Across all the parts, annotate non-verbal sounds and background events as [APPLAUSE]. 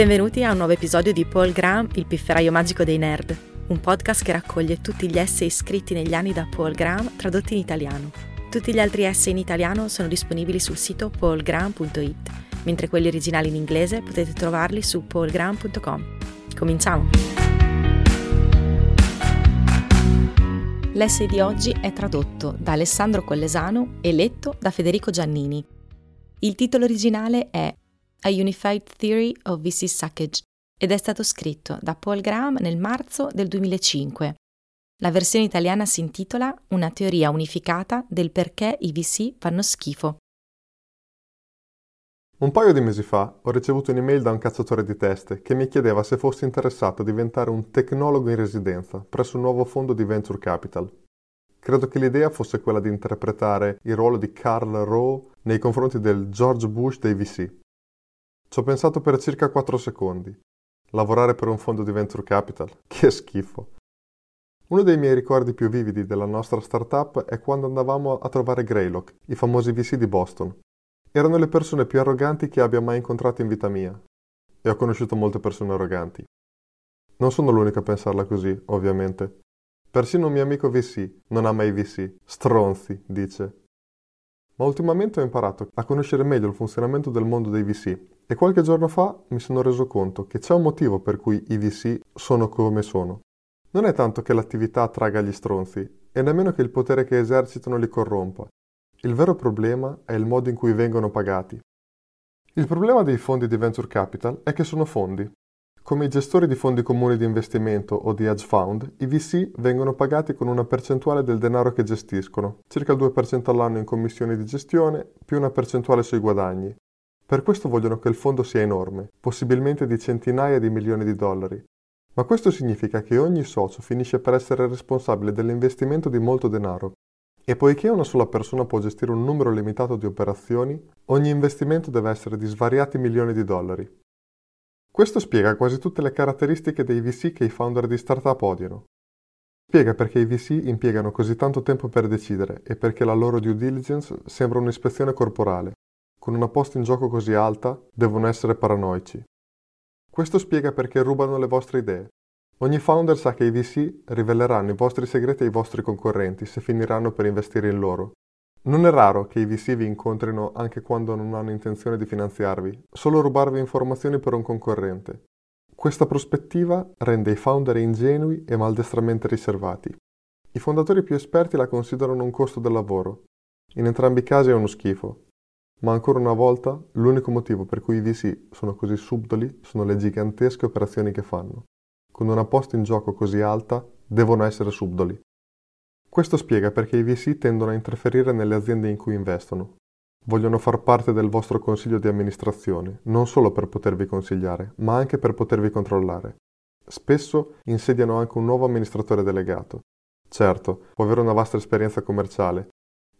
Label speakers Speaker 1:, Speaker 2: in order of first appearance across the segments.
Speaker 1: Benvenuti a un nuovo episodio di Paul Graham, il pifferaio magico dei nerd, un podcast che raccoglie tutti gli essay scritti negli anni da Paul Graham tradotti in italiano. Tutti gli altri essay in italiano sono disponibili sul sito paulgraham.it, mentre quelli originali in inglese potete trovarli su paulgraham.com. Cominciamo! L'essay di oggi è tradotto da Alessandro Collesano e letto da Federico Giannini. Il titolo originale è A Unified Theory of VC Suckage ed è stato scritto da Paul Graham nel marzo del 2005. La versione italiana si intitola Una teoria unificata del perché i VC fanno schifo.
Speaker 2: Un paio di mesi fa ho ricevuto un'email da un cacciatore di teste che mi chiedeva se fossi interessato a diventare un tecnologo in residenza presso un nuovo fondo di venture capital. Credo che l'idea fosse quella di interpretare il ruolo di Carl Rowe nei confronti del George Bush dei VC. Ci ho pensato per circa 4 secondi. Lavorare per un fondo di venture capital? [LAUGHS] Che schifo. Uno dei miei ricordi più vividi della nostra startup è quando andavamo a trovare Greylock, i famosi VC di Boston. Erano le persone più arroganti che abbia mai incontrato in vita mia. E ho conosciuto molte persone arroganti. Non sono l'unico a pensarla così, ovviamente. Persino un mio amico VC non ama i VC. Stronzi, dice. Ma ultimamente ho imparato a conoscere meglio il funzionamento del mondo dei VC e qualche giorno fa mi sono reso conto che c'è un motivo per cui i VC sono come sono. Non è tanto che l'attività attragga gli stronzi, e nemmeno che il potere che esercitano li corrompa. Il vero problema è il modo in cui vengono pagati. Il problema dei fondi di venture capital è che sono fondi. Come i gestori di fondi comuni di investimento o di hedge fund, i VC vengono pagati con una percentuale del denaro che gestiscono, circa il 2% all'anno in commissioni di gestione, più una percentuale sui guadagni, per questo vogliono che il fondo sia enorme, possibilmente di centinaia di milioni di dollari. Ma questo significa che ogni socio finisce per essere responsabile dell'investimento di molto denaro. E poiché una sola persona può gestire un numero limitato di operazioni, ogni investimento deve essere di svariati milioni di dollari. Questo spiega quasi tutte le caratteristiche dei VC che i founder di startup odiano. Spiega perché i VC impiegano così tanto tempo per decidere e perché la loro due diligence sembra un'ispezione corporale, con una posta in gioco così alta, devono essere paranoici. Questo spiega perché rubano le vostre idee. Ogni founder sa che i VC riveleranno i vostri segreti ai vostri concorrenti se finiranno per investire in loro. Non è raro che i VC vi incontrino anche quando non hanno intenzione di finanziarvi, solo rubarvi informazioni per un concorrente. Questa prospettiva rende i founder ingenui e maldestramente riservati. I fondatori più esperti la considerano un costo del lavoro. In entrambi i casi è uno schifo, ma ancora una volta, l'unico motivo per cui i VC sono così subdoli sono le gigantesche operazioni che fanno. Con una posta in gioco così alta, devono essere subdoli. Questo spiega perché i VC tendono a interferire nelle aziende in cui investono. Vogliono far parte del vostro consiglio di amministrazione, non solo per potervi consigliare, ma anche per potervi controllare. Spesso insediano anche un nuovo amministratore delegato. Certo, può avere una vasta esperienza commerciale,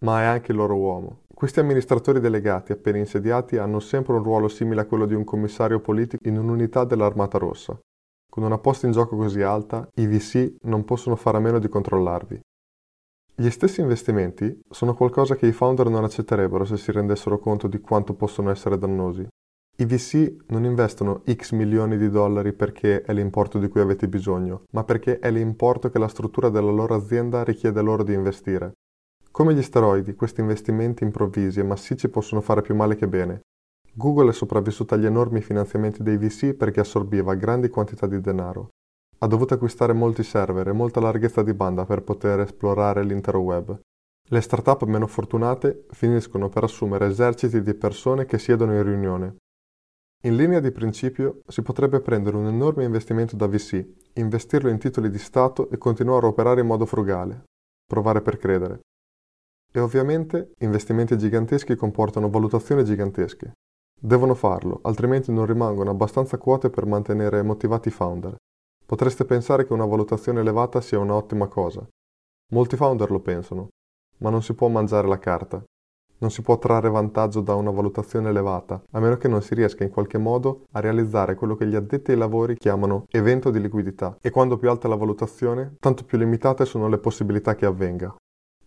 Speaker 2: ma è anche il loro uomo. Questi amministratori delegati appena insediati hanno sempre un ruolo simile a quello di un commissario politico in un'unità dell'Armata Rossa. Con una posta in gioco così alta, i VC non possono fare a meno di controllarvi. Gli stessi investimenti sono qualcosa che i founder non accetterebbero se si rendessero conto di quanto possono essere dannosi. I VC non investono X milioni di dollari perché è l'importo di cui avete bisogno, ma perché è l'importo che la struttura della loro azienda richiede loro di investire. Come gli steroidi, questi investimenti improvvisi e massicci possono fare più male che bene. Google è sopravvissuta agli enormi finanziamenti dei VC perché assorbiva grandi quantità di denaro. Ha dovuto acquistare molti server e molta larghezza di banda per poter esplorare l'intero web. Le start-up meno fortunate finiscono per assumere eserciti di persone che siedono in riunione. In linea di principio si potrebbe prendere un enorme investimento da VC, investirlo in titoli di Stato e continuare a operare in modo frugale. Provare per credere. E ovviamente investimenti giganteschi comportano valutazioni gigantesche. Devono farlo, altrimenti non rimangono abbastanza quote per mantenere motivati i founder. Potreste pensare che una valutazione elevata sia un'ottima cosa. Molti founder lo pensano, ma non si può mangiare la carta. Non si può trarre vantaggio da una valutazione elevata, a meno che non si riesca in qualche modo a realizzare quello che gli addetti ai lavori chiamano evento di liquidità. E quando più alta è la valutazione, tanto più limitate sono le possibilità che avvenga.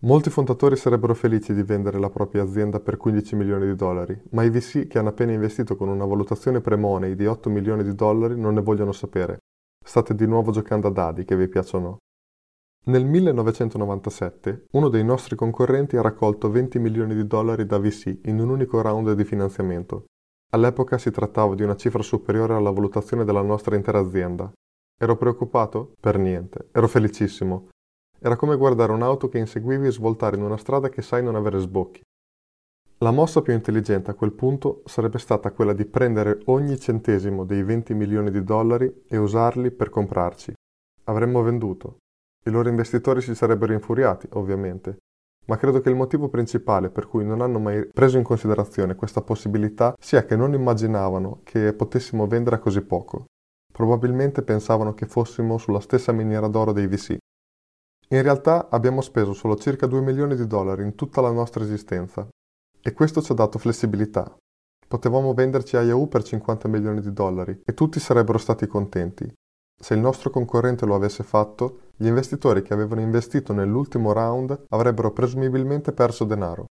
Speaker 2: Molti fondatori sarebbero felici di vendere la propria azienda per 15 milioni di dollari, ma i VC che hanno appena investito con una valutazione pre-money di 8 milioni di dollari non ne vogliono sapere. State di nuovo giocando a dadi, che vi piacciono. Nel 1997 uno dei nostri concorrenti ha raccolto 20 milioni di dollari da VC in un unico round di finanziamento. All'epoca si trattava di una cifra superiore alla valutazione della nostra intera azienda. Ero preoccupato? Per niente. Ero felicissimo. Era come guardare un'auto che inseguivi svoltare in una strada che sai non avere sbocchi. La mossa più intelligente a quel punto sarebbe stata quella di prendere ogni centesimo dei 20 milioni di dollari e usarli per comprarci. Avremmo venduto. I loro investitori si sarebbero infuriati, ovviamente, ma credo che il motivo principale per cui non hanno mai preso in considerazione questa possibilità sia che non immaginavano che potessimo vendere a così poco. Probabilmente pensavano che fossimo sulla stessa miniera d'oro dei VC. In realtà abbiamo speso solo circa 2 milioni di dollari in tutta la nostra esistenza e questo ci ha dato flessibilità. Potevamo venderci a Yahoo per 50 milioni di dollari e tutti sarebbero stati contenti. Se il nostro concorrente lo avesse fatto, gli investitori che avevano investito nell'ultimo round avrebbero presumibilmente perso denaro.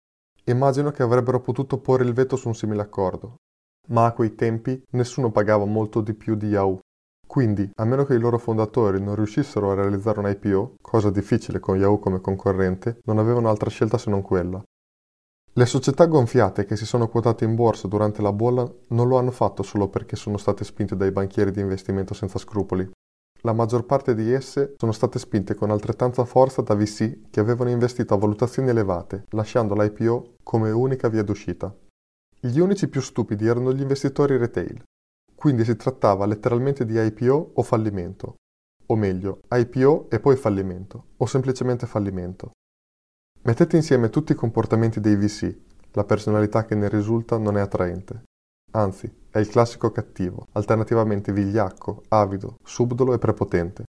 Speaker 2: Immagino che avrebbero potuto porre il veto su un simile accordo. Ma a quei tempi nessuno pagava molto di più di Yahoo quindi, a meno che i loro fondatori non riuscissero a realizzare un IPO, cosa difficile con Yahoo come concorrente, non avevano altra scelta se non quella. Le società gonfiate che si sono quotate in borsa durante la bolla non lo hanno fatto solo perché sono state spinte dai banchieri di investimento senza scrupoli. La maggior parte di esse sono state spinte con altrettanta forza da VC che avevano investito a valutazioni elevate, lasciando l'IPO come unica via d'uscita. Gli unici più stupidi erano gli investitori retail, quindi si trattava letteralmente di IPO o fallimento, o meglio, IPO e poi fallimento, o semplicemente fallimento. Mettete insieme tutti i comportamenti dei VC, la personalità che ne risulta non è attraente. Anzi, è il classico cattivo, alternativamente vigliacco, avido, subdolo e prepotente.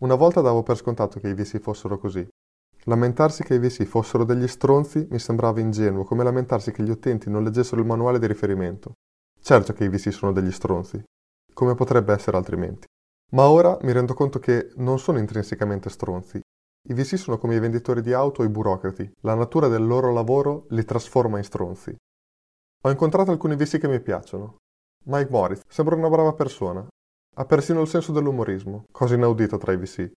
Speaker 2: Una volta davo per scontato che i VC fossero così. Lamentarsi che i VC fossero degli stronzi mi sembrava ingenuo, come lamentarsi che gli utenti non leggessero il manuale di riferimento. Certo che i VC sono degli stronzi, come potrebbe essere altrimenti. Ma ora mi rendo conto che non sono intrinsecamente stronzi. I VC sono come i venditori di auto o i burocrati. La natura del loro lavoro li trasforma in stronzi. Ho incontrato alcuni VC che mi piacciono. Mike Morris sembra una brava persona. Ha persino il senso dell'umorismo, cosa inaudita tra i VC.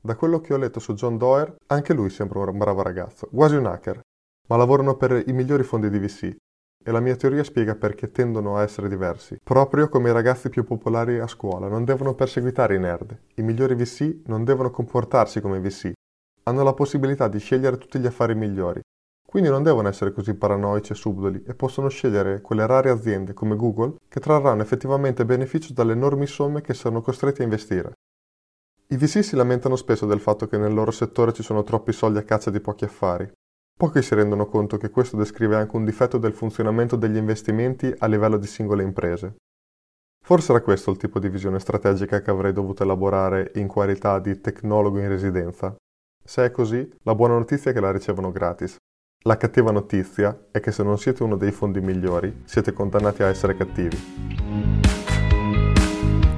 Speaker 2: Da quello che ho letto su John Doerr, anche lui sembra un bravo ragazzo, quasi un hacker. Ma lavorano per i migliori fondi di VC e la mia teoria spiega perché tendono a essere diversi. Proprio come i ragazzi più popolari a scuola non devono perseguitare i nerd, i migliori VC non devono comportarsi come VC. Hanno la possibilità di scegliere tutti gli affari migliori. Quindi non devono essere così paranoici e subdoli e possono scegliere quelle rare aziende come Google che trarranno effettivamente beneficio dalle enormi somme che sono costretti a investire. I VC si lamentano spesso del fatto che nel loro settore ci sono troppi soldi a caccia di pochi affari, Pochi si rendono conto che questo descrive anche un difetto del funzionamento degli investimenti a livello di singole imprese. Forse era questo il tipo di visione strategica che avrei dovuto elaborare in qualità di tecnologo in residenza. Se è così, la buona notizia è che la ricevono gratis. La cattiva notizia è che se non siete uno dei fondi migliori, siete condannati a essere cattivi.